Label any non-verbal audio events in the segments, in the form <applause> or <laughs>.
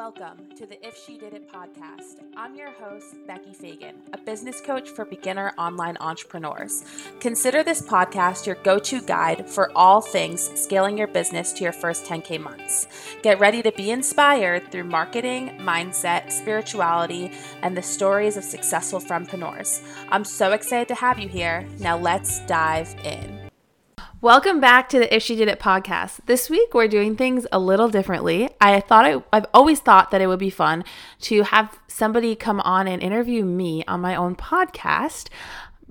Welcome to the If She Did It podcast. I'm your host, Becky Fagan, a business coach for beginner online entrepreneurs. Consider this podcast your go to guide for all things scaling your business to your first 10K months. Get ready to be inspired through marketing, mindset, spirituality, and the stories of successful frempreneurs. I'm so excited to have you here. Now let's dive in. Welcome back to the If She Did It podcast. This week we're doing things a little differently. I thought I, I've always thought that it would be fun to have somebody come on and interview me on my own podcast,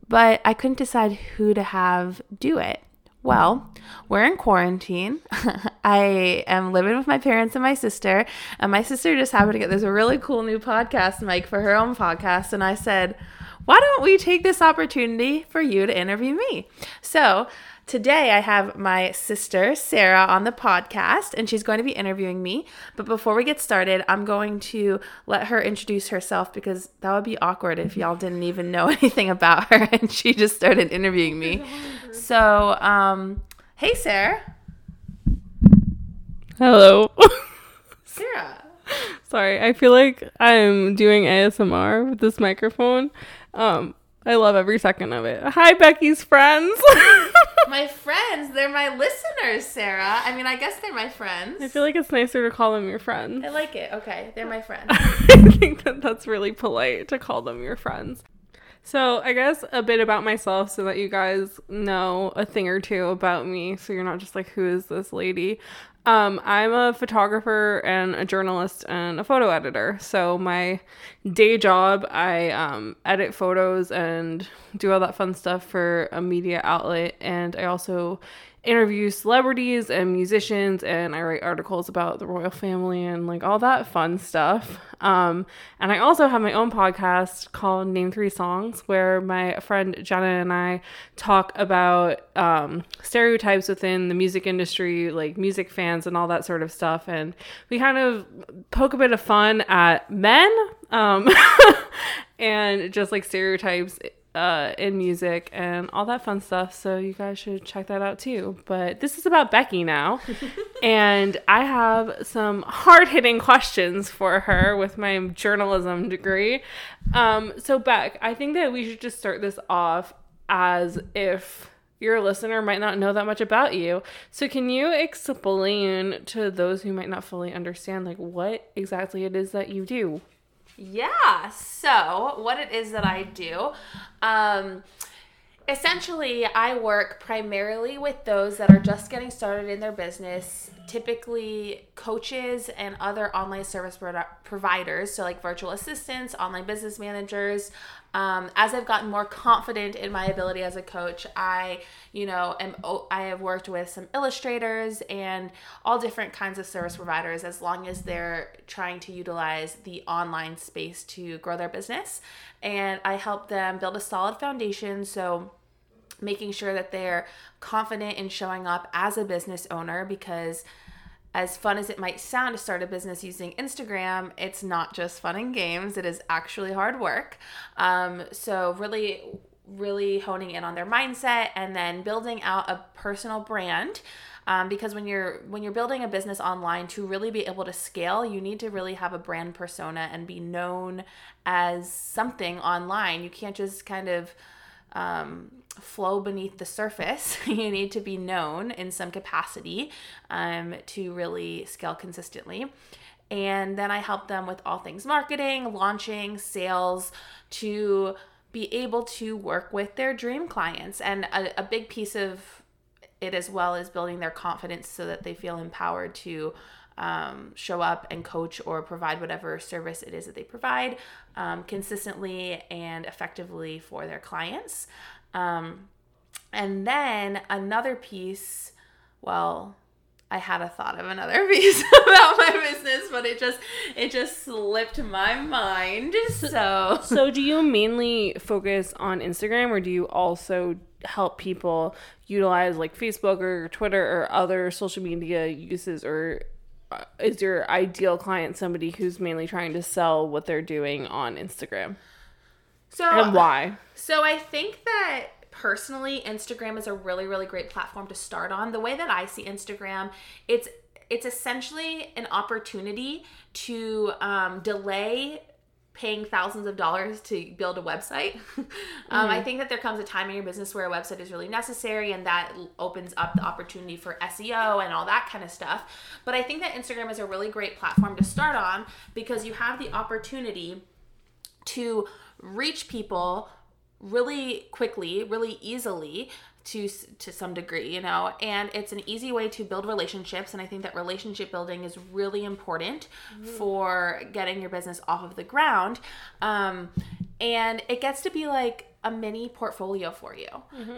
but I couldn't decide who to have do it. Well, we're in quarantine. <laughs> I am living with my parents and my sister, and my sister just happened to get this really cool new podcast mic for her own podcast, and I said, why don't we take this opportunity for you to interview me? So, Today, I have my sister, Sarah, on the podcast, and she's going to be interviewing me. But before we get started, I'm going to let her introduce herself because that would be awkward if y'all didn't even know <laughs> anything about her and she just started interviewing me. So, um, hey, Sarah. Hello. Sarah. Sorry, I feel like I'm doing ASMR with this microphone. Um, I love every second of it. Hi, Becky's friends. <laughs> my friends, they're my listeners, Sarah. I mean, I guess they're my friends. I feel like it's nicer to call them your friends. I like it. Okay, they're my friends. <laughs> I think that that's really polite to call them your friends. So, I guess a bit about myself so that you guys know a thing or two about me. So, you're not just like, who is this lady? Um, I'm a photographer and a journalist and a photo editor. So my day job, I um, edit photos and do all that fun stuff for a media outlet, and I also interview celebrities and musicians and I write articles about the royal family and like all that fun stuff. Um, and I also have my own podcast called Name Three Songs where my friend Jenna and I talk about um, stereotypes within the music industry, like music fans and all that sort of stuff. And we kind of poke a bit of fun at men um, <laughs> and just like stereotypes uh, in music and all that fun stuff. So you guys should check that out too. But this is about Becky now. <laughs> and I have some hard hitting questions for her with my journalism degree. Um, so, Beck, I think that we should just start this off as if your listener might not know that much about you. So can you explain to those who might not fully understand like what exactly it is that you do? Yeah. So, what it is that I do, um, essentially, I work primarily with those that are just getting started in their business, typically coaches and other online service pro- providers, so like virtual assistants, online business managers, um, as I've gotten more confident in my ability as a coach, I, you know, am I have worked with some illustrators and all different kinds of service providers as long as they're trying to utilize the online space to grow their business. And I help them build a solid foundation. So making sure that they're confident in showing up as a business owner because as fun as it might sound to start a business using Instagram, it's not just fun and games. It is actually hard work. Um, so, really, really honing in on their mindset and then building out a personal brand. Um, because when you're when you're building a business online to really be able to scale you need to really have a brand persona and be known as something online you can't just kind of um, flow beneath the surface. <laughs> you need to be known in some capacity um, to really scale consistently. And then I help them with all things marketing, launching, sales to be able to work with their dream clients. And a, a big piece of it as well is building their confidence so that they feel empowered to um, show up and coach or provide whatever service it is that they provide um, consistently and effectively for their clients. Um, and then another piece, well, I had a thought of another <laughs> piece about my business, but it just it just slipped my mind. So So do you mainly focus on Instagram or do you also help people utilize like Facebook or Twitter or other social media uses or uh, is your ideal client somebody who's mainly trying to sell what they're doing on Instagram? So and why? So I think that personally instagram is a really really great platform to start on the way that i see instagram it's it's essentially an opportunity to um, delay paying thousands of dollars to build a website. <laughs> um, I think that there comes a time in your business where a website is really necessary and that opens up the opportunity for SEO and all that kind of stuff. But I think that Instagram is a really great platform to start on because you have the opportunity to reach people really quickly, really easily to to some degree, you know, and it's an easy way to build relationships and I think that relationship building is really important for getting your business off of the ground. Um and it gets to be like a mini portfolio for you.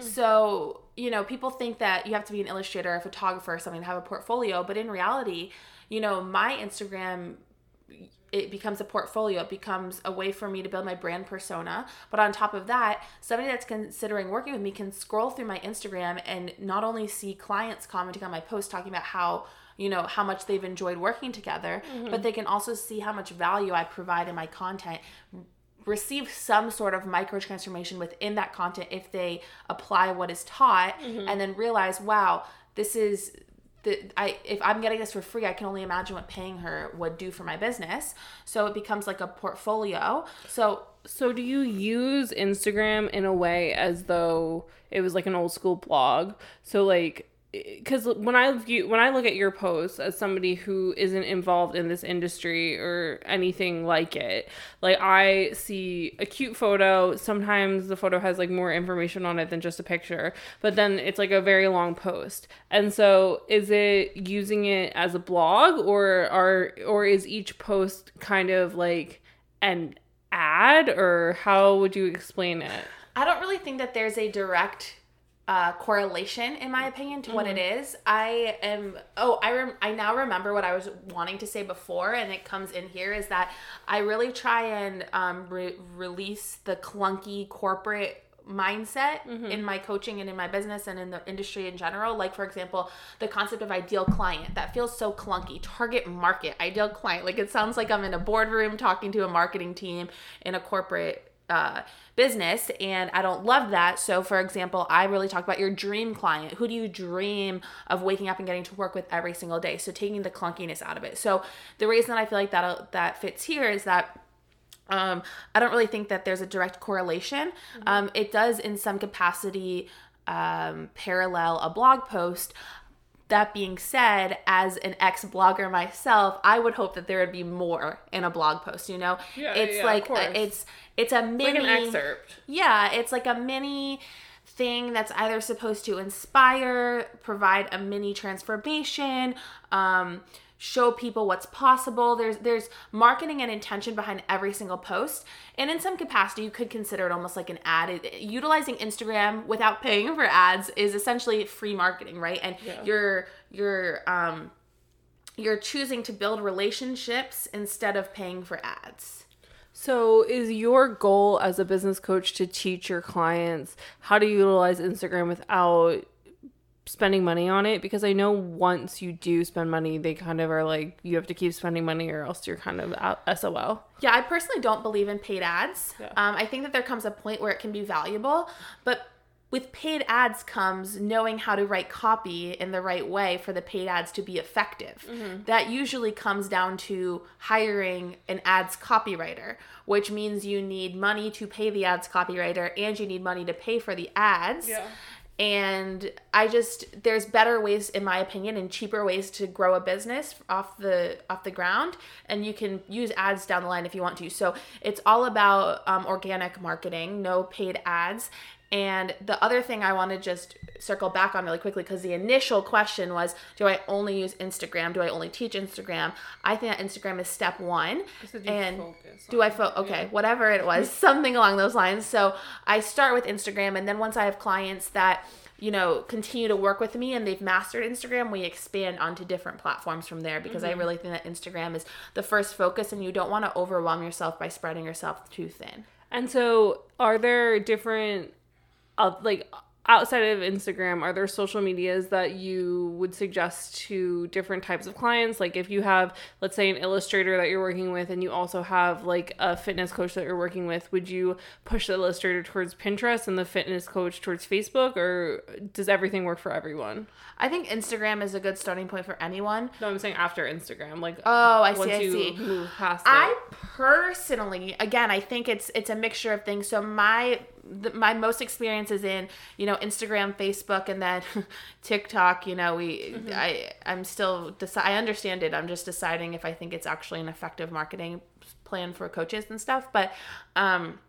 So, you know, people think that you have to be an illustrator, a photographer, or something to have a portfolio, but in reality, you know, my Instagram it becomes a portfolio. It becomes a way for me to build my brand persona. But on top of that somebody that's considering working with me can scroll through my instagram and not only see clients commenting on my post talking about how you know how much they've enjoyed working together mm-hmm. but they can also see how much value i provide in my content receive some sort of micro transformation within that content if they apply what is taught mm-hmm. and then realize wow this is the, I if I'm getting this for free, I can only imagine what paying her would do for my business. So it becomes like a portfolio. So So do you use Instagram in a way as though it was like an old school blog? So like because when I view when I look at your posts as somebody who isn't involved in this industry or anything like it, like I see a cute photo. Sometimes the photo has like more information on it than just a picture, but then it's like a very long post. And so, is it using it as a blog, or are or is each post kind of like an ad, or how would you explain it? I don't really think that there's a direct uh, correlation, in my opinion, to what it is. I am. Oh, I rem- I now remember what I was wanting to say before, and it comes in here is that I really try and um, re- release the clunky corporate mindset in my coaching and in my business and in the industry in general like for example the concept of ideal client that feels so clunky target market ideal client like it sounds like i'm in a boardroom talking to a marketing team in a corporate uh, business and i don't love that so for example i really talk about your dream client who do you dream of waking up and getting to work with every single day so taking the clunkiness out of it so the reason that i feel like that that fits here is that um, I don't really think that there's a direct correlation. Um, it does, in some capacity, um, parallel a blog post. That being said, as an ex blogger myself, I would hope that there would be more in a blog post. You know, Yeah, it's yeah, like course. it's it's a mini Like an excerpt. yeah, it's like a mini thing that's either supposed to inspire, provide a mini transformation, um, show people what's possible. There's there's marketing and intention behind every single post, and in some capacity, you could consider it almost like an ad. It- utilizing Instagram without paying for ads is essentially free marketing, right? And Yeah. you're you're um, you're choosing to build relationships instead of paying for ads. So, is your goal as a business coach to teach your clients how to utilize Instagram without spending money on it? Because I know once you do spend money, they kind of are like, you have to keep spending money or else you're kind of out SOL. Yeah, I personally don't believe in paid ads. Yeah. Um, I think that there comes a point where it can be valuable, but with paid ads comes knowing how to write copy in the right way for the paid ads to be effective. That usually comes down to hiring an ads copywriter, which means you need money to pay the ads copywriter and you need money to pay for the ads and i just there's better ways in my opinion and cheaper ways to grow a business off the off the ground. And you can use ads down the line if you want to. So it's all about um, organic marketing no paid ads and the other thing i want to just circle back on really quickly because the initial question was do i only use instagram do i only teach instagram i think that instagram is step one and do I focus? okay, whatever it was, <laughs> something along those lines. So I start with Instagram, and then once I have clients that you know continue to work with me and they've mastered Instagram, we expand onto different platforms from there because I really think that Instagram is the first focus, and you don't want to overwhelm yourself by spreading yourself too thin. And so, are there different, uh, like, outside of Instagram, are there social medias that you would suggest to different types of clients? Like if you have, let's say, an illustrator that you're working with, and you also have like a fitness coach that you're working with, would you push the illustrator towards Pinterest and the fitness coach towards Facebook, or does everything work for everyone? I think Instagram is a good starting point for anyone. No, I'm saying after Instagram, like Oh, I see. I see. move past it. I personally, again, I think it's it's a mixture of things. So my the, my most experience is in you know Instagram, Facebook, and then <laughs> TikTok. You know, we I I'm still deci- I understand it. I'm just deciding if I think it's actually an effective marketing plan for coaches and stuff. But um,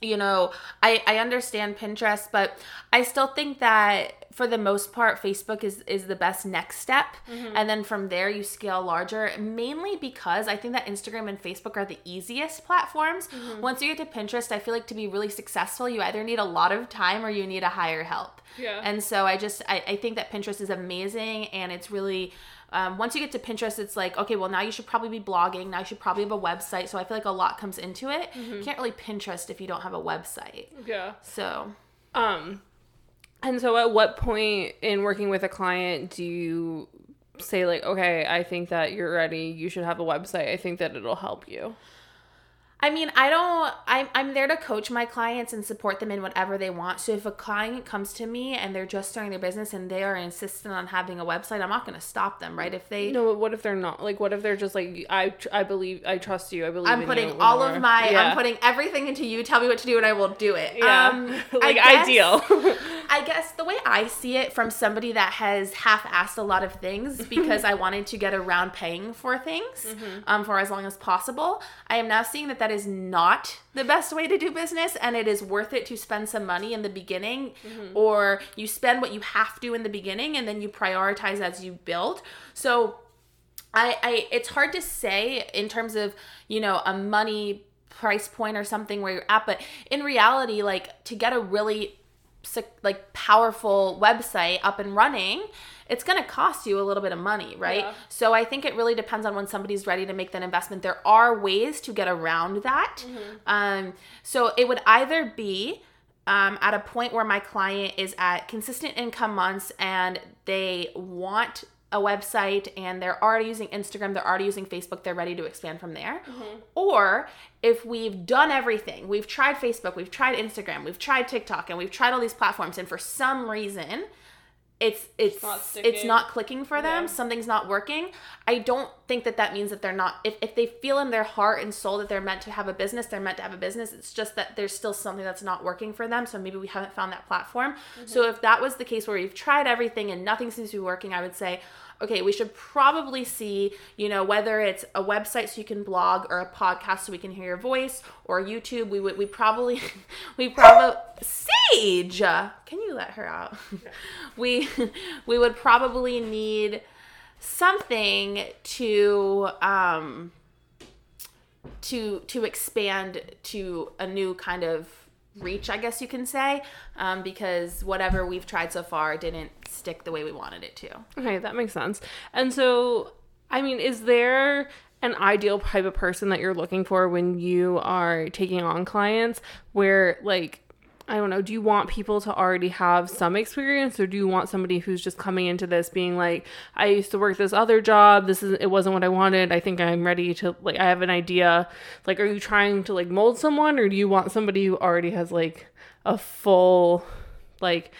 you know, I, I understand Pinterest, but I still think that for the most part, Facebook is, is the best next step. Mm-hmm. And then from there, you scale larger, mainly because I think that Instagram and Facebook are the easiest platforms. Mm-hmm. Once you get to Pinterest, I feel like to be really successful, you either need a lot of time or you need a higher help. Yeah. And so I just, I, I think that Pinterest is amazing and it's really, um, once you get to Pinterest, it's like, okay, well, now you should probably be blogging. Now you should probably have a website. So I feel like a lot comes into it. You can't really Pinterest if you don't have a website. yeah. So Um, and so at what point in working with a client do you say like, okay, I think that you're ready. You should have a website. I think that it'll help you. I mean, I don't. I'm I'm there to coach my clients and support them in whatever they want. So if a client comes to me and they're just starting their business and they are insistent on having a website, I'm not going to stop them, right? If they, No, but what if they're not? Like, what if they're just like, I, I believe, I trust you. I believe. I'm in putting you, all of my, Yeah. I'm putting everything into you. Tell me what to do, and I will do it. Yeah, Um, <laughs> I like guess- ideal. <laughs> I guess the way I see it from somebody that has half-assed a lot of things <laughs> because I wanted to get around paying for things um, for as long as possible, I am now seeing that that is not the best way to do business, and it is worth it to spend some money in the beginning, mm-hmm. or you spend what you have to in the beginning, and then you prioritize as you build. So I, I it's hard to say in terms of you know a money price point or something where you're at but in reality like to get a really like powerful website up and running it's going to cost you a little bit of money right? Yeah. so i think it really depends on when somebody's ready to make that investment. There are ways to get around that. Um, so it would either be um, at a point where my client is at consistent income months and they want a website and they're already using Instagram, they're already using Facebook, they're ready to expand from there. Or if we've done everything, we've tried Facebook, we've tried Instagram, we've tried TikTok, and we've tried all these platforms, and for some reason, it's it's not it's not clicking for them. Yeah. something's not working. I don't think that that means that they're not if, if they feel in their heart and soul that they're meant to have a business they're meant to have a business. It's just that there's still something that's not working for them. So maybe we haven't found that platform. So mm-hmm. if that was the case where you've tried everything and nothing seems to be working i would say okay we should probably see you know whether it's a website so you can blog or a podcast so we can hear your voice or youtube. We would we probably <laughs> we probably sage! Can you let her out? <laughs> We <laughs> we would probably need something to um to to expand to a new kind of reach i guess you can say um, because whatever we've tried so far didn't stick the way we wanted it to Okay, that makes sense. And so, I mean, is there an ideal type of person that you're looking for when you are taking on clients where, like, I don't know, do you want people to already have some experience or do you want somebody who's just coming into this being like, I used to work this other job, this is it wasn't what I wanted. I think I'm ready to like I have an idea. Like are you trying to like mold someone or do you want somebody who already has like a full like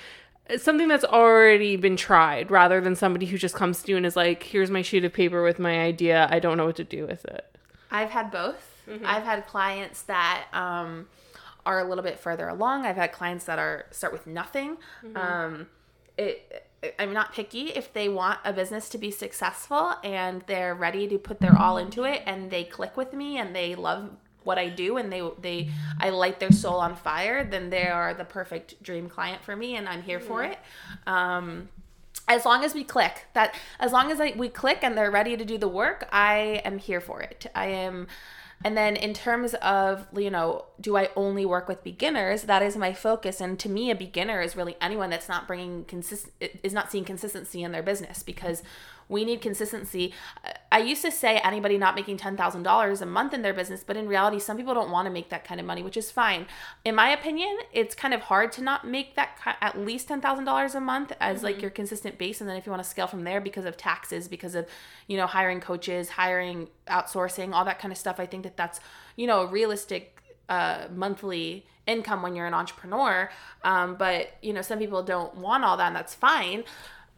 something that's already been tried rather than somebody who just comes to you and is like, here's my sheet of paper with my idea. I don't know what to do with it. I've had both. I've had clients that um, are a little bit further along. I've had clients that are start with nothing. Um, it, I'm not picky if they want a business to be successful and they're ready to put their all into it and they click with me and they love what I do and they they I light their soul on fire, then they are the perfect dream client for me and I'm here for it. Um, as long as we click that as long as I, we click and they're ready to do the work i am here for it i am and then in terms of you know do i only work with beginners? That is my focus. And to me a beginner is really anyone that's not bringing consist is not seeing consistency in their business because we need consistency. I used to say anybody not making $10,000 a month in their business, but in reality, some people don't want to make that kind of money, which is fine. In my opinion, it's kind of hard to not make that at least $10,000 a month as mm-hmm. like your consistent base. And then if you want to scale from there because of taxes, because of, you know, hiring coaches, hiring, outsourcing, all that kind of stuff, I think that that's, you know, a realistic uh, monthly income when you're an entrepreneur. Um, but, you know, some people don't want all that and that's fine.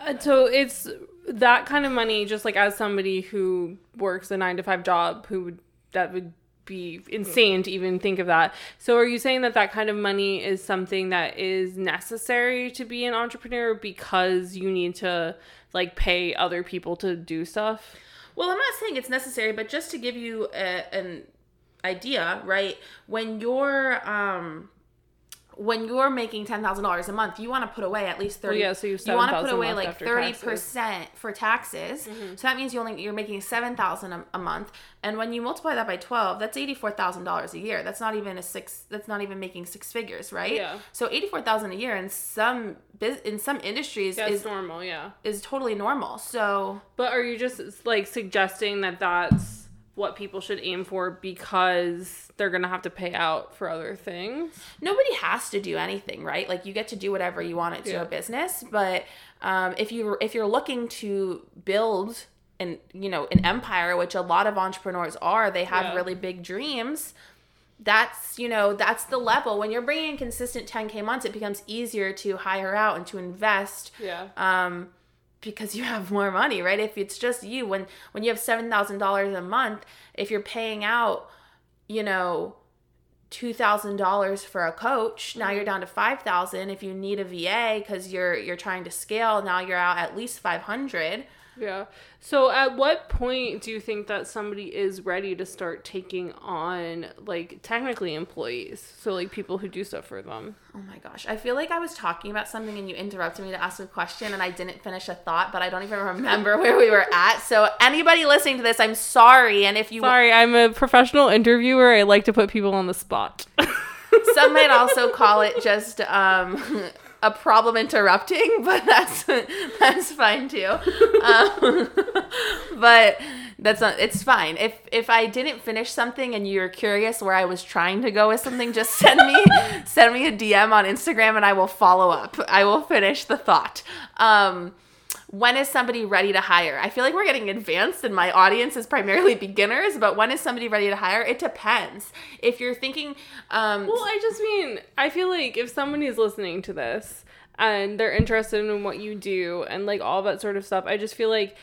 Uh, so it's that kind of money, just like as somebody who works a nine to five job, who would that would be insane to even think of that. So are you saying that that kind of money is something that is necessary to be an entrepreneur because you need to like pay other people to do stuff? Well, I'm not saying it's necessary, but just to give you a, an idea, right? When you're um when you're making ten thousand dollars a month, you want to put away at least thirty. Well, yeah, so you, you want to put away like thirty percent for taxes. Mm-hmm. So that means you only you're making seven thousand a month, and when you multiply that by twelve, that's eighty four thousand dollars a year. That's not even a six. That's not even making six figures, right? Yeah. So eighty four thousand a year in some in some industries is normal. Yeah, is totally normal. So, but are you just like suggesting that that's what people should aim for because they're gonna have to pay out for other things. Nobody has to do anything, right? Like you get to do whatever you want to yeah. a business, but um, if you if you're looking to build an you know an empire, which a lot of entrepreneurs are, they have yeah. really big dreams. That's you know that's the level. When you're bringing consistent 10k months, it becomes easier to hire out and to invest. Yeah. Um, because you have more money, right? If it's just you, when when you have seven thousand dollars a month, if you're paying out, you know, two thousand dollars for a coach, now you're mm-hmm. down to five thousand. If you need a VA because you're you're trying to scale, now you're out at least five hundred. Yeah. So at what point do you think that somebody is ready to start taking on like technically employees? So like people who do stuff for them. Oh my gosh. I feel like I was talking about something and you interrupted me to ask a question and I didn't finish a thought, but I don't even remember <laughs> where we were at. So anybody listening to this, I'm sorry. And if you Sorry, I'm a professional interviewer. I like to put people on the spot. <laughs> Some might also call it just um a problem interrupting, <laughs> but that's that's fine too. Um, <laughs> but that's not it's fine. If if I didn't finish something and you're curious where I was trying to go with something, just send me <laughs> send me a DM on Instagram and I will follow up. I will finish the thought. Um, when is somebody ready to hire? I feel like we're getting advanced and my audience is primarily <laughs> beginners, but when is somebody ready to hire? It depends. If you're thinking um Well, I just mean, I feel like if somebody's listening to this and they're interested in what you do and like all that sort of stuff, I just feel like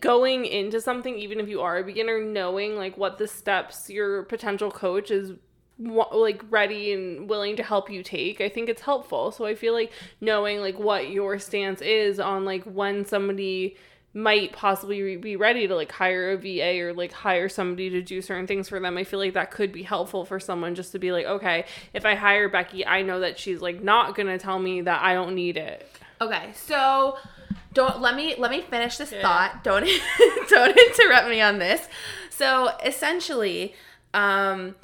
going into something even if you are a beginner knowing like what the steps your potential coach is like ready and willing to help you take i think it's helpful. So i feel like knowing like what your stance is on like when somebody might possibly be ready to like hire a va or like hire somebody to do certain things for them i feel like that could be helpful for someone just to be like okay if i hire becky i know that she's like not gonna tell me that i don't need it. Okay so don't let me let me finish this yeah. thought. Don't <laughs> don't interrupt me on this. So essentially um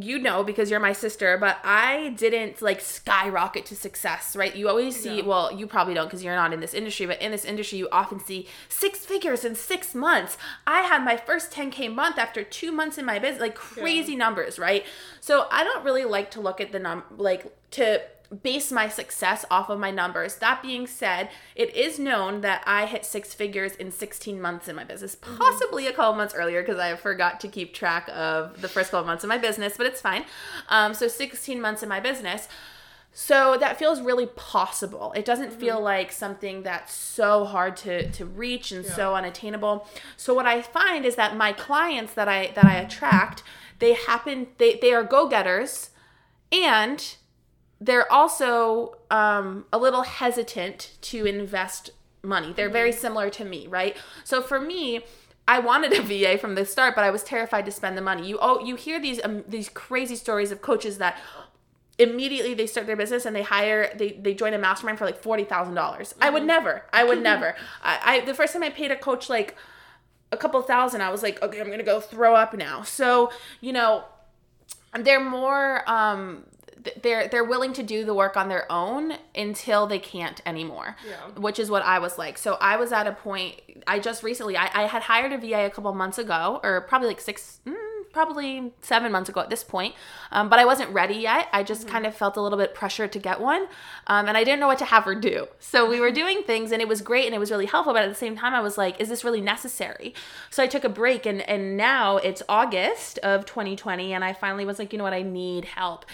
you know because you're my sister but i didn't like skyrocket to success right you always see no. well you probably don't because you're not in this industry but in this industry you often see six figures in six months i had my first 10k month after two months in my business like crazy yeah. numbers right so i don't really like to look at the num like to base my success off of my numbers. That being said, it is known that I hit six figures in 16 months in my business, mm-hmm. possibly a couple months earlier because I forgot to keep track of the first couple months of my business, but it's fine. Um, so 16 months in my business. So that feels really possible. It doesn't mm-hmm. feel like something that's so hard to, to reach and yeah. so unattainable. So what I find is that my clients that I that I attract, they happen they, they are go-getters and they're also um, a little hesitant to invest money. They're very mm-hmm. similar to me, right? So for me, I wanted a <laughs> VA from the start, but I was terrified to spend the money. You oh, you hear these um, these crazy stories of coaches that immediately they start their business and they hire they they join a mastermind for like forty thousand dollars. I would mm-hmm. never. I would <laughs> never. I, I the first time I paid a coach like a couple thousand, I was like, okay, I'm gonna go throw up now. So you know, they're more um they're they're willing to do the work on their own until they can't anymore. Yeah. Which is what I was like. So I was at a point. I just recently I, I had hired a VA a couple months ago, or probably like six. Mm, probably seven months ago at this point, um, but I wasn't ready yet. I just kind of felt a little bit pressured to get one, um, and I didn't know what to have her do. So we were doing things, and it was great, and it was really helpful. But at the same time, I was like, "Is this really necessary?" So I took a break, and and now it's August of 2020, and I finally was like, "You know what? I need help."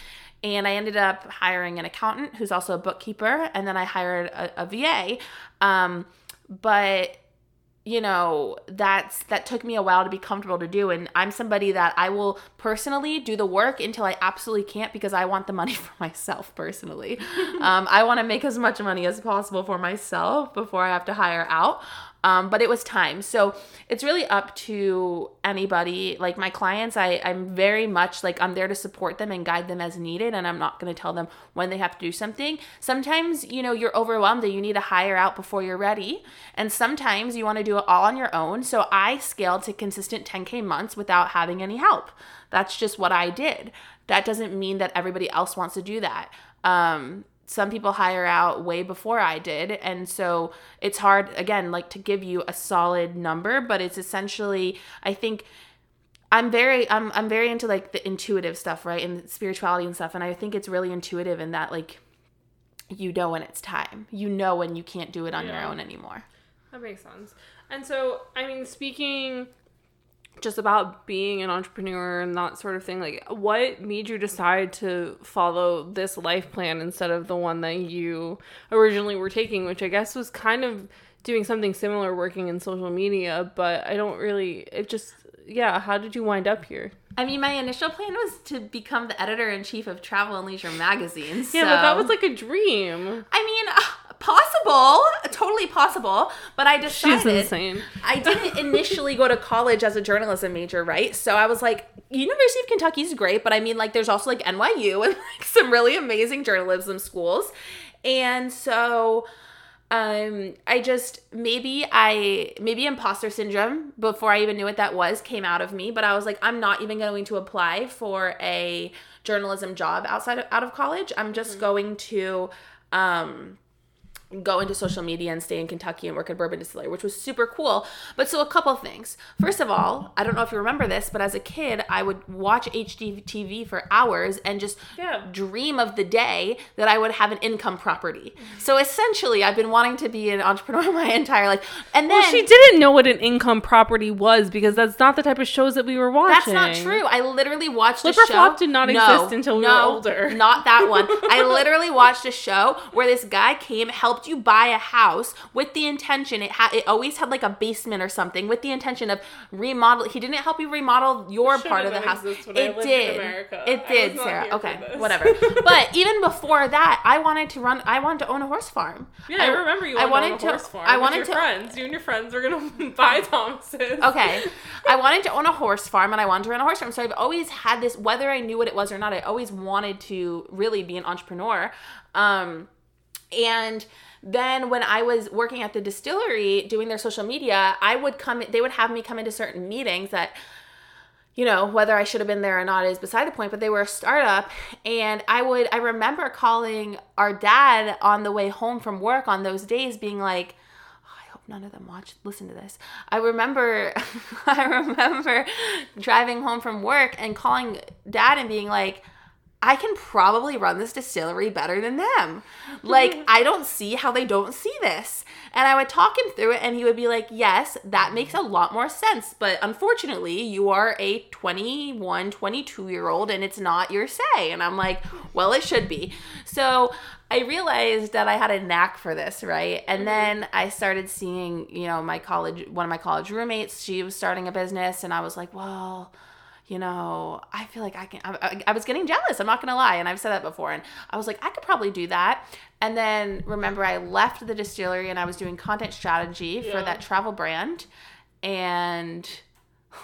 And I ended up hiring an accountant who's also a bookkeeper, and then I hired a, a VA. Um, but you know that's that took me a while to be comfortable to do and i'm somebody that i will personally do the work until i absolutely can't because i want the money <laughs> for myself personally <laughs> um, i want to make as much money as possible for myself before i have to hire out um, but it was time. So it's really up to anybody. Like my clients I, i'm very much like i'm there to support them and guide them as needed and i'm not going to tell them when they have to do something. Sometimes you know you're overwhelmed and you need to hire out before you're ready. And sometimes you want to do it all on your own. So i scaled to consistent 10k months without having any help. That's just what i did. That doesn't mean that everybody else wants to do that. Um, some people hire out way before I did. And so it's hard, again, like to give you a solid number, but it's essentially, I think. I'm very I'm I'm very into like the intuitive stuff, right? And spirituality and stuff. And I think it's really intuitive in that like you know when it's time. You know when you can't do it on your own anymore. That makes sense. And so, I mean, speaking just about being an entrepreneur and that sort of thing, like what made you decide to follow this life plan instead of the one that you originally were taking, which I guess was kind of doing something similar working in social media, but I don't really, it just, yeah, how did you wind up here? I mean, my initial plan was to become the editor in chief of Travel and Leisure magazine. Yeah, but that was like a dream. I mean, <laughs> uh, possible, totally possible. But I decided She's insane. I didn't <laughs> initially go to college as a journalism major, right? So I was like, University of Kentucky is great, but I mean, like, there's also like NYU and <laughs> like some really amazing journalism schools, and so um i just maybe i maybe imposter syndrome before i even knew what that was came out of me but i was like i'm not even going to apply for a journalism job outside of out of college i'm just going to um go into social media and stay in Kentucky and work at Bourbon Distillery, which was super cool. But so a couple things. First of all, I don't know if you remember this, but as a kid, I would watch HGTV for hours and just Yeah. dream of the day that I would have an income property. So essentially, I've been wanting to be an entrepreneur <laughs> my entire life. And then Well, she didn't know what an income property was because that's not the type of shows that we were watching. That's not true. I literally watched Flipper a show. Flop did not exist until we were older. Not that one. I <laughs> literally watched a show where this guy came, helped you buy a house with the intention it had it always had like a basement or something with the intention of remodel. He didn't help you remodel your part of the house. I It did. America. It did, Sarah. Okay, whatever. <laughs> But even before that, I wanted to run. I wanted to own a horse farm. Yeah, I, remember you. I wanted to. Horse farm I wanted your to. friends. You and your friends are gonna <laughs> buy Thomas's. Okay. <laughs> I wanted to own a horse farm and I wanted to run a horse farm. So I've always had this, whether I knew what it was or not, I always wanted to really be an entrepreneur. Um, and then when I was working at the distillery doing their social media, I would come, they would have me come into certain meetings that, you know, whether I should have been there or not is beside the point, but they were a startup. And I would, I remember calling our dad on the way home from work on those days being like, oh, I hope none of them watch listen to this. I remember <laughs> I remember driving home from work and calling dad and being like I can probably run this distillery better than them. Like, <laughs> I don't see how they don't see this. And I would talk him through it, and he would be like, Yes, that mm-hmm. makes a lot more sense. But unfortunately, you are a 21, 22 year old, and it's not your say. And I'm like, Well, it should be. So I realized that I had a knack for this, right? And mm-hmm. then I started seeing, you know, my college, one of my college roommates, she was starting a business, and I was like, Well, you know, I feel like I can. I, I, I was getting jealous. I'm not gonna lie, and I've said that before. And I was like, I could probably do that. And then remember, I left the distillery and I was doing content strategy for that travel brand. And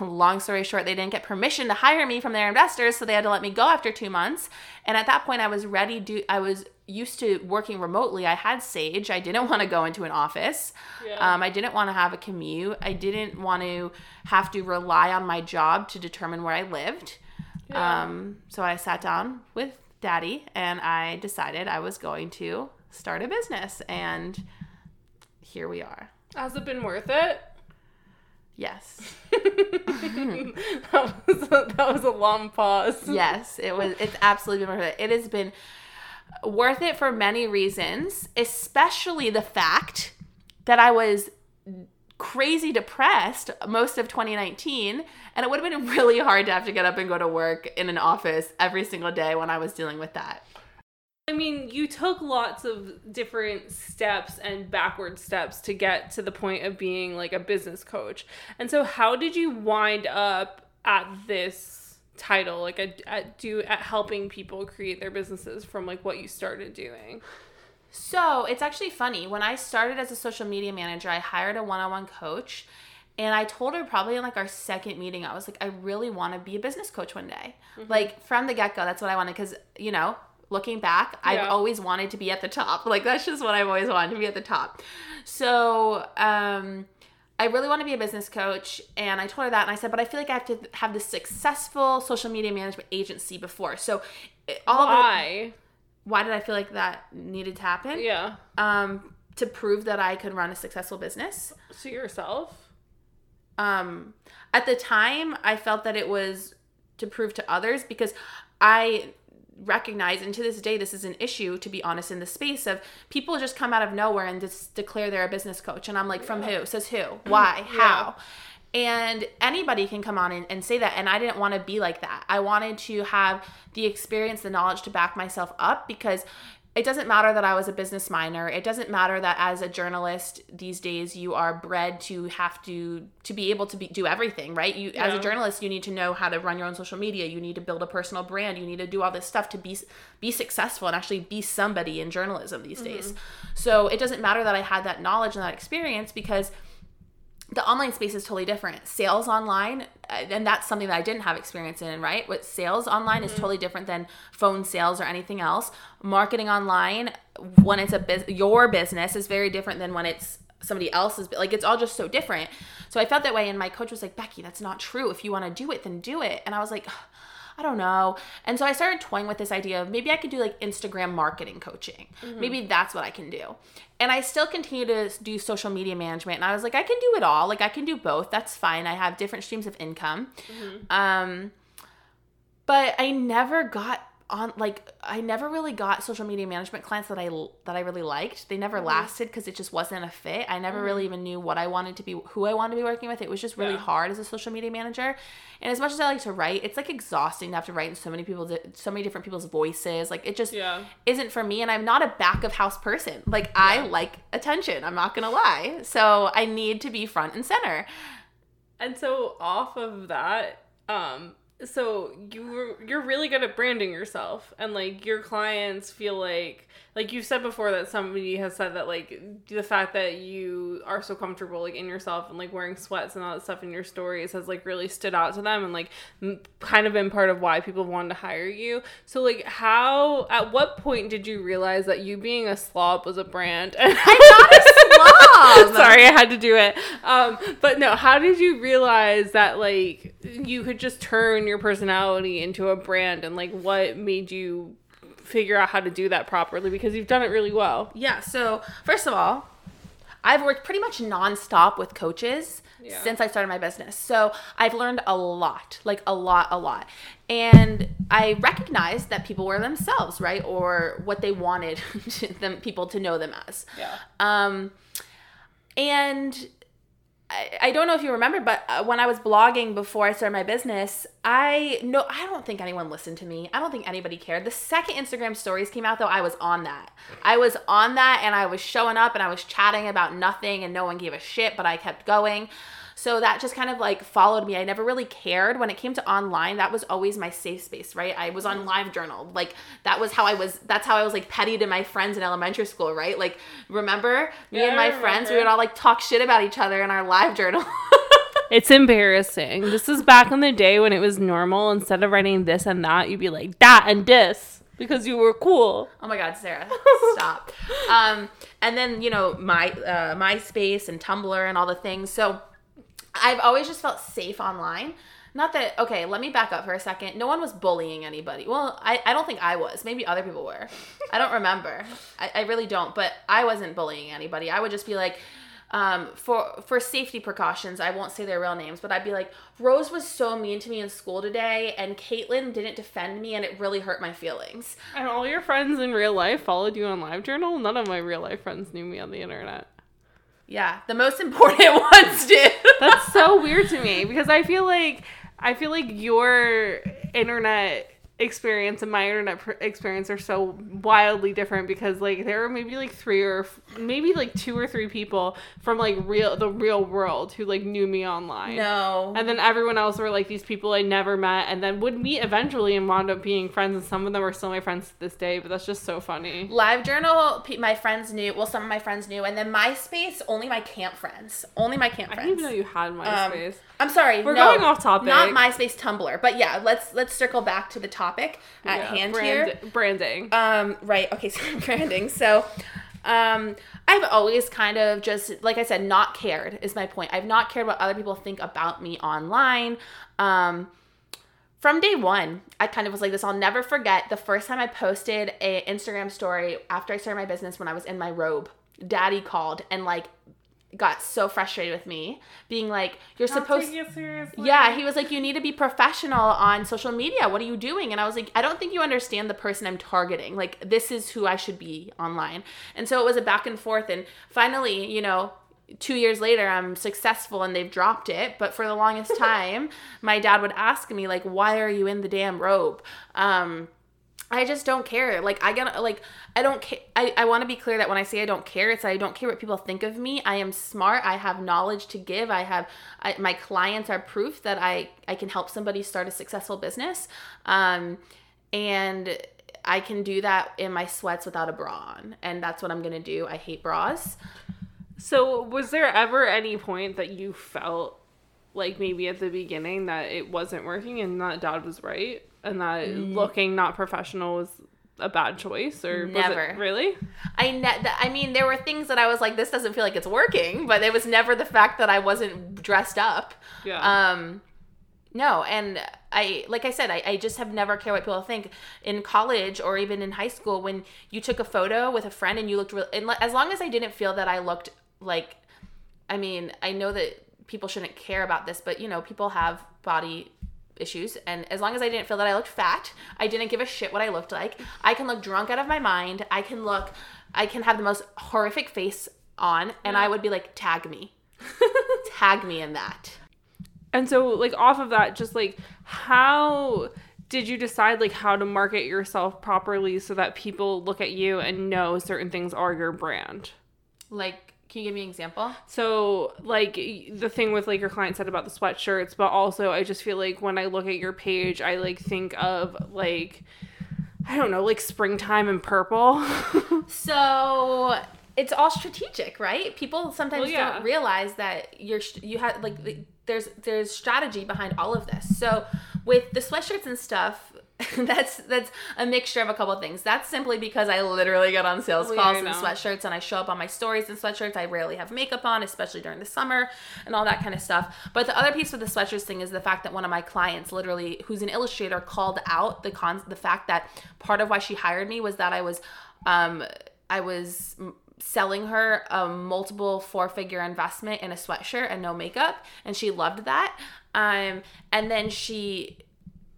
long story short, they didn't get permission to hire me from their investors, so they had to let me go after two months. And at that point, I was ready. To I was used to working remotely. I had Sage. I didn't <laughs> want to go into an office. Yeah. Um, I didn't want to have a commute. I didn't want to have to rely on my job to determine where I lived. Yeah. Um, so I sat down with daddy and I decided I was going to start a business and here we are. Has it been worth it? Yes. <laughs> <laughs> that, was a, that was a long pause. Yes, it was it's absolutely been worth it. It has been worth it for many reasons, especially the fact that I was crazy depressed most of 2019 and it would have been <laughs> really hard to have to get up and go to work in an office every single day when I was dealing with that. I mean, you took lots of different steps and backward steps to get to the point of being like a business coach. And so how did you wind up at this title like at, at do at helping people create their businesses from like what you started doing? So it's actually funny. When I started as a social media manager, I hired a one on one coach. And I told her probably in like our second meeting, I was like, I really want to be a business coach one day. Mm-hmm. Like from the get go, that's what I wanted. Cause, you know, looking back, yeah. I've always wanted to be at the top. <laughs> Like that's just what I've always wanted to be at the top. So, um, I really want to be a business coach. And I told her that. And I said, but I feel like I have to have this successful social media management agency before. So, all Why? Of why did I feel like that needed to happen? Yeah. Um, to prove that I could run a successful business. To yourself? Um, at the time, I felt that it was to prove to others because I recognize and to this day this is an issue to be honest in the space of people just come out of nowhere and just declare they're a business coach. And i'm like from who? Says who? Why? How? Yeah and anybody can come on and, and say that and i didn't want to be like that. I wanted to have the experience the knowledge to back myself up because it doesn't matter that I was a business minor. It doesn't matter that as a journalist these days you are bred to have to to be able to be, do everything, right? You yeah. as a journalist you need to know how to run your own social media. You need to build a personal brand. You need to do all this stuff to be be successful and actually be somebody in journalism these mm-hmm. days. So it doesn't matter that I had that knowledge and that experience because the online space is totally different. Sales online, uh, and that's something that I didn't have experience in, right? What sales online mm-hmm. is totally different than phone sales or anything else. Marketing online, when it's a biz- your business, is very different than when it's somebody else's. Like it's all just so different. So I felt that way, and my coach was like, "Becky, that's not true. If you want to do it, then do it." And I was like. I don't know. And so I started toying with this idea of maybe I could do like Instagram marketing coaching. Mm-hmm. Maybe that's what I can do. And I still continue to do social media management. And I was like, I can do it all. Like I can do both. That's fine. I have different streams of income. Mm-hmm. Um, but I never got on like I never really got social media management clients that I that I really liked. They never mm-hmm. lasted because it just wasn't a fit. I never mm-hmm. really even knew what I wanted to be, who I wanted to be working with. It was just really yeah. hard as a social media manager. And as much as I like to write, it's like exhausting to have to write in so many people, so many different people's voices. Like it just yeah. isn't for me. And I'm not a back of house person. Like yeah. I like attention. I'm not gonna lie. So I need to be front and center. And so off of that, um, so you you're really good at branding yourself and like your clients feel like like you said before that somebody has said that like the fact that you are so comfortable like in yourself and like wearing sweats and all that stuff in your stories has like really stood out to them and like m- kind of been part of why people wanted to hire you. So like how at what point did you realize that you being a slob was a brand? <laughs> I'm not slob <laughs> sorry i had to do it um but no how did you realize that like you could just turn your personality into a brand and like what made you figure out how to do that properly because you've done it really well. Yeah. So, first of all, I've worked pretty much nonstop with coaches yeah. since I started my business. So, I've learned a lot, like a lot, a lot. And I recognized that people were themselves, right? Or what they wanted <laughs> them people to know them as. Yeah. Um and I, don't know if you remember, but uh, when I was blogging before I started my business, I no, I don't think anyone listened to me. I don't think anybody cared. The second Instagram stories came out, though, I was on that. I was on that, and I was showing up, and I was chatting about nothing, and no one gave a shit, but I kept going. So that just kind of like followed me. I never really cared when it came to online. That was always my safe space, right? I was on Live Journal. Like that was how I was. That's how I was like petty to my friends in elementary school, right? Like remember me yeah, and my friends, we would all like talk shit about each other in our Live Journal. <laughs> It's embarrassing. This is back in the day when it was normal. Instead of writing this and that, you'd be like that and this because you were cool. Oh my God, Sarah, stop. <laughs> um, and then you know my uh, MySpace and Tumblr and all the things. So I've always just felt safe online. not that okay let me back up for a second no one was bullying anybody well i, I don't think i was maybe other people were i don't remember <laughs> I, I really don't but i wasn't bullying anybody i would just be like um, for for safety precautions, I won't say their real names, but I'd be like, Rose was so mean to me in school today, and Caitlin didn't defend me, and it really hurt my feelings. And all your friends in real life followed you on LiveJournal. None of my real life friends knew me on the internet. Yeah, the most <laughs> important ones did. So weird to me because I feel like I feel like your internet experience and my internet pr- experience are so wildly different because like there are maybe like three or f- maybe like two or three people from like real the real world who like knew me online. No. And then everyone else were like these people I never met and then would meet eventually and wound up being friends and some of them are still my friends to this day, but that's just so funny. LiveJournal, pe- my friends knew. Well, some of my friends knew, and then MySpace, only my camp friends. Only my camp friends. I didn't even know you had um, MySpace. I'm sorry. We're no, going off topic. Not MySpace, Tumblr, but yeah, let's let's circle back to the topic at Yeah, hand brand- here. Branding. Um, right. Okay. <laughs> So branding. So, um, I've always kind of just, like I said, not cared is my point. I've not cared what other people think about me online. Um, from day one, I kind of was like this. I'll never forget the first time I posted a Instagram story after I started my business when I was in my robe. Daddy called and like got so frustrated with me, being like, "You're supposed." it seriously. Yeah, he was like, you need to be professional on social media. What are you doing? And I was like, I don't think you understand the person I'm targeting. Like, this is who I should be online. And so it was a back and forth. And finally, you know, two years later, I'm successful and they've dropped it. But for the longest <laughs> time, my dad would ask me, like, why are you in the damn robe? Um, I just don't care. Like I get like I don't care. I, I want to be clear that when I say I don't care, it's I don't care what people think of me. I am smart. I have knowledge to give. I have I, my clients are proof that I I can help somebody start a successful business, um, and I can do that in my sweats without a bra on, and that's what I'm gonna do. I hate bras. So, was there ever any point that you felt like maybe at the beginning that it wasn't working and that dad was right and that Mm. looking not professional was a bad choice or was Never. it really? I ne- th- I mean, there were things that I was like, this doesn't feel like it's working, but it was never the fact that I wasn't dressed up. Yeah. Um, no, and I, like I said, I, I just have never cared what people think. In college or even in high school, when you took a photo with a friend and you looked real, and as long as I didn't feel that I looked like, I mean, I know that people shouldn't care about this, but you know, people have body issues and as long as I didn't feel that I looked fat, I didn't give a shit what I looked like. I can look drunk out of my mind. I can look I can have the most horrific face on and I would be like tag me. <laughs> tag me in that. and so like off of that just like how did you decide like how to market yourself properly so that people look at you and know certain things are your brand? Like can you give me an example? So, like the thing with like your client said about the sweatshirts, but also I just feel like when I look at your page, I like think of like I don't know, like springtime and purple. <laughs> So it's all strategic, right? People sometimes Well, yeah. don't realize that you're you have like there's there's strategy behind all of this. So with the sweatshirts and stuff, <laughs> that's that's a mixture of a couple of things. That's simply because I literally get on sales Well, calls in sweatshirts and I show up on my stories in sweatshirts. I rarely have makeup on, especially during the summer and all that kind of stuff. But the other piece with the sweatshirts thing is the fact that one of my clients, literally, who's an illustrator, called out the cons the fact that part of why she hired me was that I was um I was selling her a multiple four figure investment in a sweatshirt and no makeup and she loved that um and then she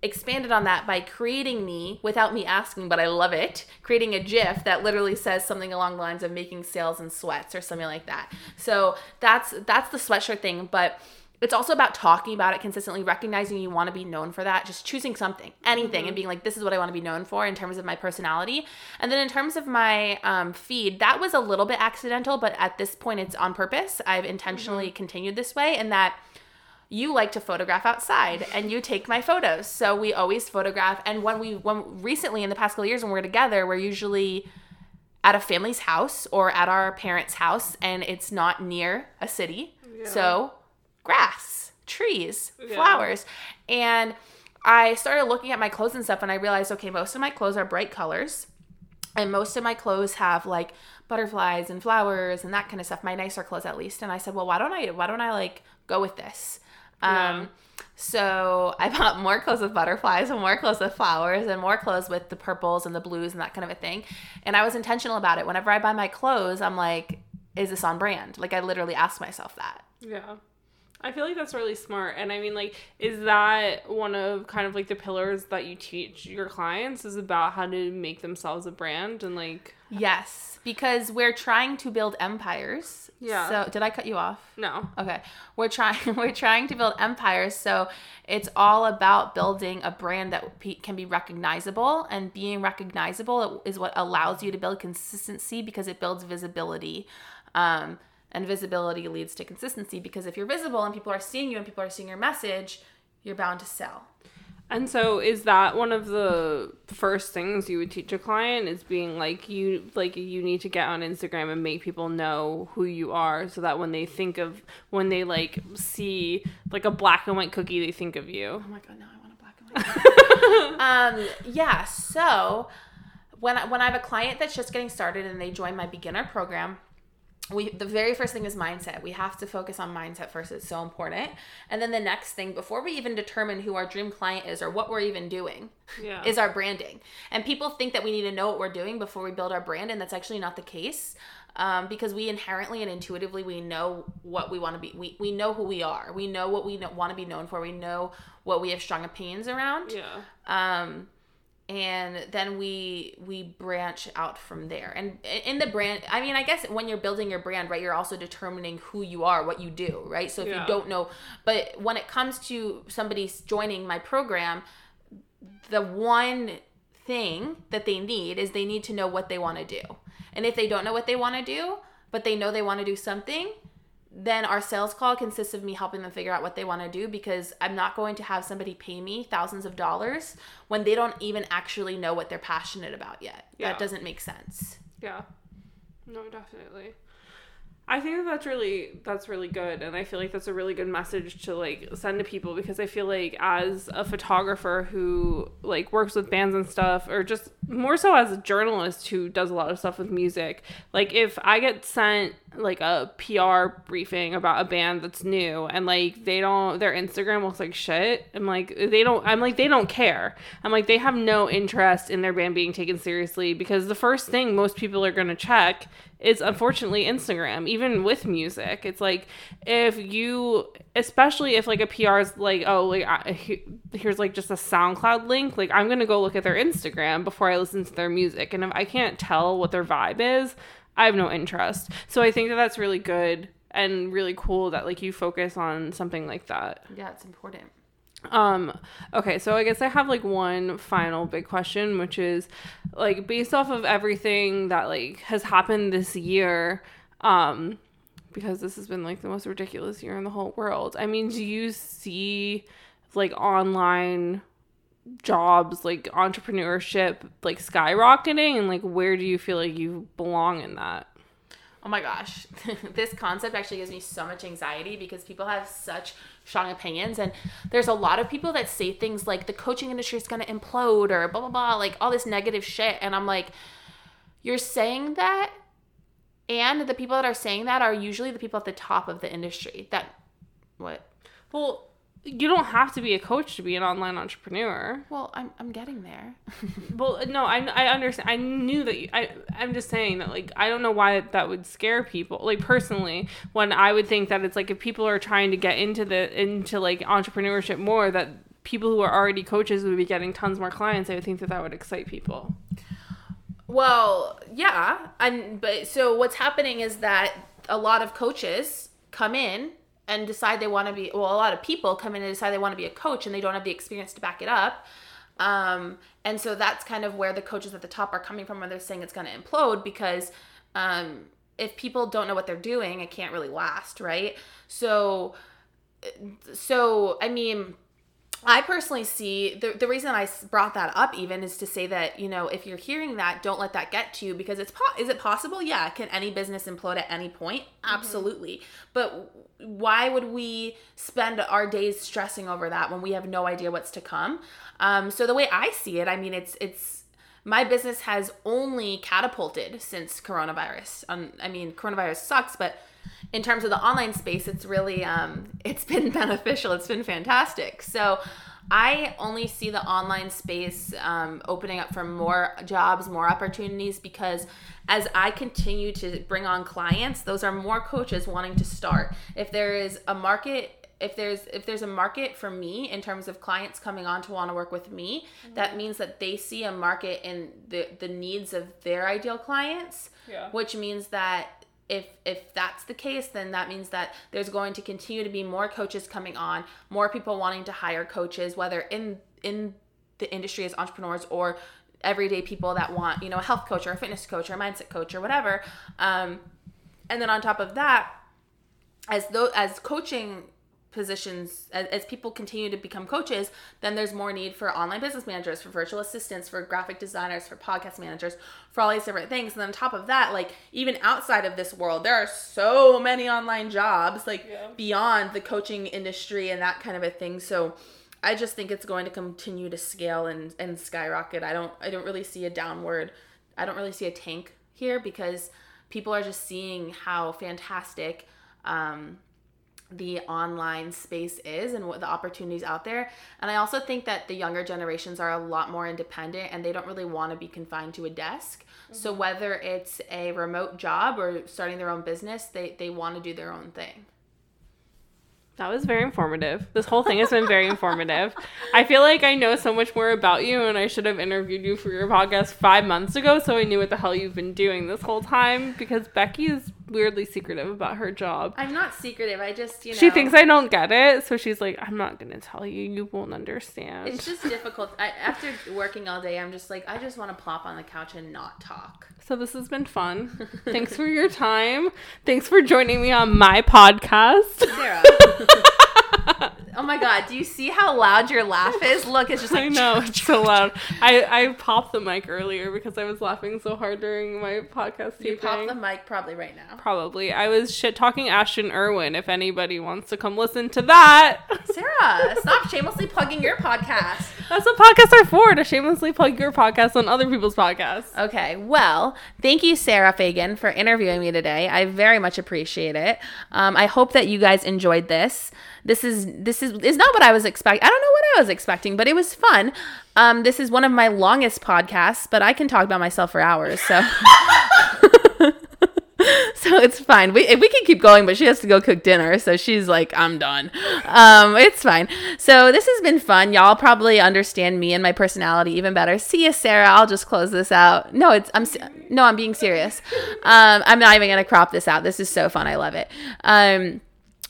expanded on that by creating me without me asking but i love it. Creating a gif that literally says something along the lines of making sales in sweats or something like that. So that's that's the sweatshirt thing but it's also about talking about it consistently recognizing you want to be known for that just choosing something anything and being like this is what i want to be known for in terms of my personality. And then in terms of my um, feed that was a little bit accidental but at this point it's on purpose. I've intentionally continued this way and that you like to photograph outside and you take my photos. So we always photograph. And when we when recently in the past couple of years when we're together we're usually at a family's house or at our parents house and it's not near a city. So grass trees Yeah. flowers. And i started looking at my clothes and stuff and i realized okay most of my clothes are bright colors. And most of my clothes have like butterflies and flowers and that kind of stuff. My nicer clothes at least. And i said well why don't i why don't i like go with this Um. So <laughs> I bought more clothes with butterflies and more clothes with flowers and more clothes with the purples and the blues and that kind of a thing. And I was intentional about it. Whenever I buy my clothes, I'm like, is this on brand? Like I literally ask myself that. Yeah. I feel like that's really smart. And I mean, like, is that one of kind of like the pillars that you teach your clients is about how to make themselves a brand and like, Yes, because we're trying to build empires. Yeah. So did I cut you off? no. Okay. We're trying <laughs> we're trying to build empires, so it's all about building a brand that can be recognizable and being recognizable is what allows you to build consistency because it builds visibility. Um and visibility leads to consistency because if you're visible and people are seeing you and people are seeing your message, you're bound to sell. And so is that one of the first things you would teach a client is being like you like you need to get on Instagram and make people know who you are so that when they think of when they like see like a black and white cookie they think of you. Oh my god, now I want a black and white. <laughs> um, yeah. So when I, when I have a client that's just getting started and they join my beginner program, we the very first thing is mindset. We have to focus on mindset first. It's so important. And then the next thing, before we even determine who our dream client is or what we're even doing, Yeah. is our branding. And people think that we need to know what we're doing before we build our brand, and that's actually not the case. Um, because we inherently and intuitively we know what we want to be. We, we know who we are. We know what we know, want to be known for. We know what we have strong opinions around. yeah. Um, and then we we branch out from there. And in the brand, I mean, I guess when you're building your brand, right, you're also determining who you are, what you do, right? So if Yeah. you don't know, but when it comes to somebody joining my program, the one thing that they need is they need to know what they want to do. And if they don't know what they want to do, but they know they want to do something, then our sales call consists of me helping them figure out what they want to do because I'm not going to have somebody pay me thousands of dollars when they don't even actually know what they're passionate about yet. Yeah. That doesn't make sense. Yeah. No, definitely. I think that's really that's really good and I feel like that's a really good message to like send to people because I feel like as a photographer who like works with bands and stuff or just more so as a journalist who does a lot of stuff with music, like if I get sent like a PR briefing about a band that's new and like they don't their Instagram looks like shit, I'm like they don't I'm like they don't care. I'm like they have no interest in their band being taken seriously because the first thing most people are going to check is unfortunately Instagram, even with music. It's like if you, especially if like a PR is like, oh, like I, here's like just a SoundCloud link, like I'm gonna go look at their Instagram before I listen to their music, and if I can't tell what their vibe is, I have no interest. So I think that that's really good and really cool that like you focus on something like that. Yeah, it's important. Um, okay, so I guess I have like one final big question, which is like based off of everything that like has happened this year, um, because this has been like the most ridiculous year in the whole world. I mean, do you see like online jobs, like entrepreneurship, like skyrocketing, and like where do you feel like you belong in that? Oh my gosh, <laughs> this concept actually gives me so much anxiety because people have such strong opinions, and there's a lot of people that say things like the coaching industry is going to implode or blah blah blah, like all this negative shit, and I'm like, you're saying that, and the people that are saying that are usually the people at the top of the industry. That what? Well, you don't have to be a coach to be an online entrepreneur. Well, I'm I'm getting there. <laughs> Well, uh, no, I, I understand. I knew that. You, I I'm just saying that like I don't know why that would scare people. Like personally, when I would think that it's like if people are trying to get into the into like entrepreneurship more, that people who are already coaches would be getting tons more clients. I would think that that would excite people. Well, yeah, and but so what's happening is that a lot of coaches come in and decide they want to be well, a lot of people come in and decide they want to be a coach and they don't have the experience to back it up. Um, and so that's kind of where the coaches at the top are coming from when they're saying it's going to implode because um, if people don't know what they're doing, it can't really last, right? So, so I mean, I personally see the, the reason I brought that up even is to say that you know if you're hearing that don't let that get to you because it's po- is it possible? Yeah can any business implode at any point? Absolutely. But why would we spend our days stressing over that when we have no idea what's to come? Um, so the way I see it I mean it's it's my business has only catapulted since coronavirus um, I mean coronavirus sucks but in terms of the online space, it's really um, <laughs> it's been <laughs> beneficial. It's been fantastic. So I only see the online space um, opening up for more jobs, more opportunities because as I continue to bring on clients, those are more coaches wanting to start. If there is a market if there's if there's a market for me in terms of clients coming on to want to work with me mm-hmm. that means that they see a market in the the needs of their ideal clients yeah. which means that if if that's the case then that means that there's going to continue to be more coaches coming on more people wanting to hire coaches whether in in the industry as entrepreneurs or everyday people that want you know a health coach or a fitness coach or a mindset coach or whatever um, and then on top of that as though as coaching positions as, as, people continue to become coaches then there's more need for online business managers for virtual assistants for graphic designers for podcast managers for all these different things. And then on top of that like even outside of this world there are so many online jobs like yeah. beyond the coaching industry and that kind of a thing. So i just think it's going to continue to scale and and skyrocket. I don't i don't really see a downward i don't really see a tank here because people are just seeing how fantastic um, the online space is and what the opportunities out there. And I also think that the younger generations are a lot more independent and they don't really want to be confined to a desk. Mm-hmm. So whether it's a remote job or starting their own business, they, they want to do their own thing. That was very informative. This whole thing has been very informative. I feel like I know so much more about you, and I should have interviewed you for your podcast five months ago so I knew what the hell you've been doing this whole time because Becky is weirdly secretive about her job. I'm not secretive. I just, you know. She thinks I don't get it, so she's like, I'm not going to tell you. You won't understand. It's just <laughs> difficult. I, after working all day, I'm just like, I just want to plop on the couch and not talk. So this has been fun. <laughs> Thanks for your time. Thanks for joining me on my podcast. Sarah. <laughs> oh my god, do you see how loud your laugh is? Look, it's just <laughs> like I know <laughs> it's so loud. I I popped the mic earlier because I was laughing so hard during my podcast. You popped the mic probably right now. Probably. I was shit talking Ashton Irwin. If anybody wants to come listen to that, <laughs> Sarah, stop shamelessly plugging your podcast. That's what podcasts are for to shamelessly plug your podcast on other people's podcasts. Okay, well, thank you, Sarah Fagan, for interviewing me today. I very much appreciate it. Um, I hope that you guys enjoyed this this is this is not what I was expecting. I don't know what I was expecting, but it was fun. Um, this is one of my longest podcasts, but I can talk about myself for hours, so <laughs> so it's fine. We we can keep going, but she has to go cook dinner, so she's like, I'm done. Um, it's fine. So this has been fun. Y'all probably understand me and my personality even better. See you, Sarah. I'll just close this out. No, it's I'm no, I'm being serious. Um, I'm not even gonna crop this out. This is so fun. I love it. Um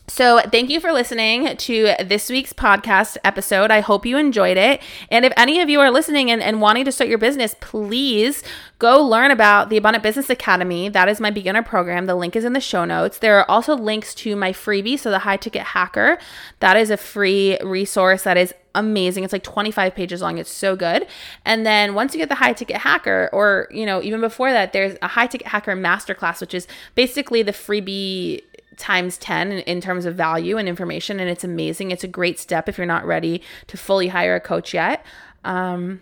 so, thank you for listening to this week's podcast episode. I hope you enjoyed it. And if any of you are listening and, and wanting to start your business, please go learn about the Abundant Business Academy. That is my beginner program. The link is in the show notes. There are also links to my freebie, so the High Ticket Hacker. That is a free resource that is amazing. It's like 25 pages long. It's so good. And then once you get the high ticket hacker, or you know, even before that, there's a high ticket hacker masterclass, which is basically the freebie times 10 in, terms of value and information and it's amazing. It's a great step if you're not ready to fully hire a coach yet. Um,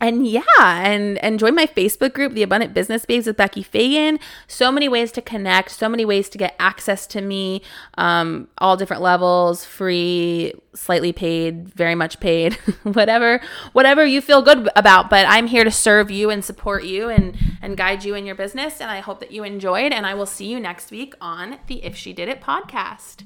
and yeah, and, and join my Facebook group, The Abundant Business Babes with Becky Fagan. So many ways to connect, so many ways to get access to me, um, all different levels, free, slightly paid, very much paid, <laughs> whatever, whatever you feel good about. But I'm here to serve you and support you and, and guide you in your business. And I hope that you enjoyed. And I will see you next week on the If She Did It podcast.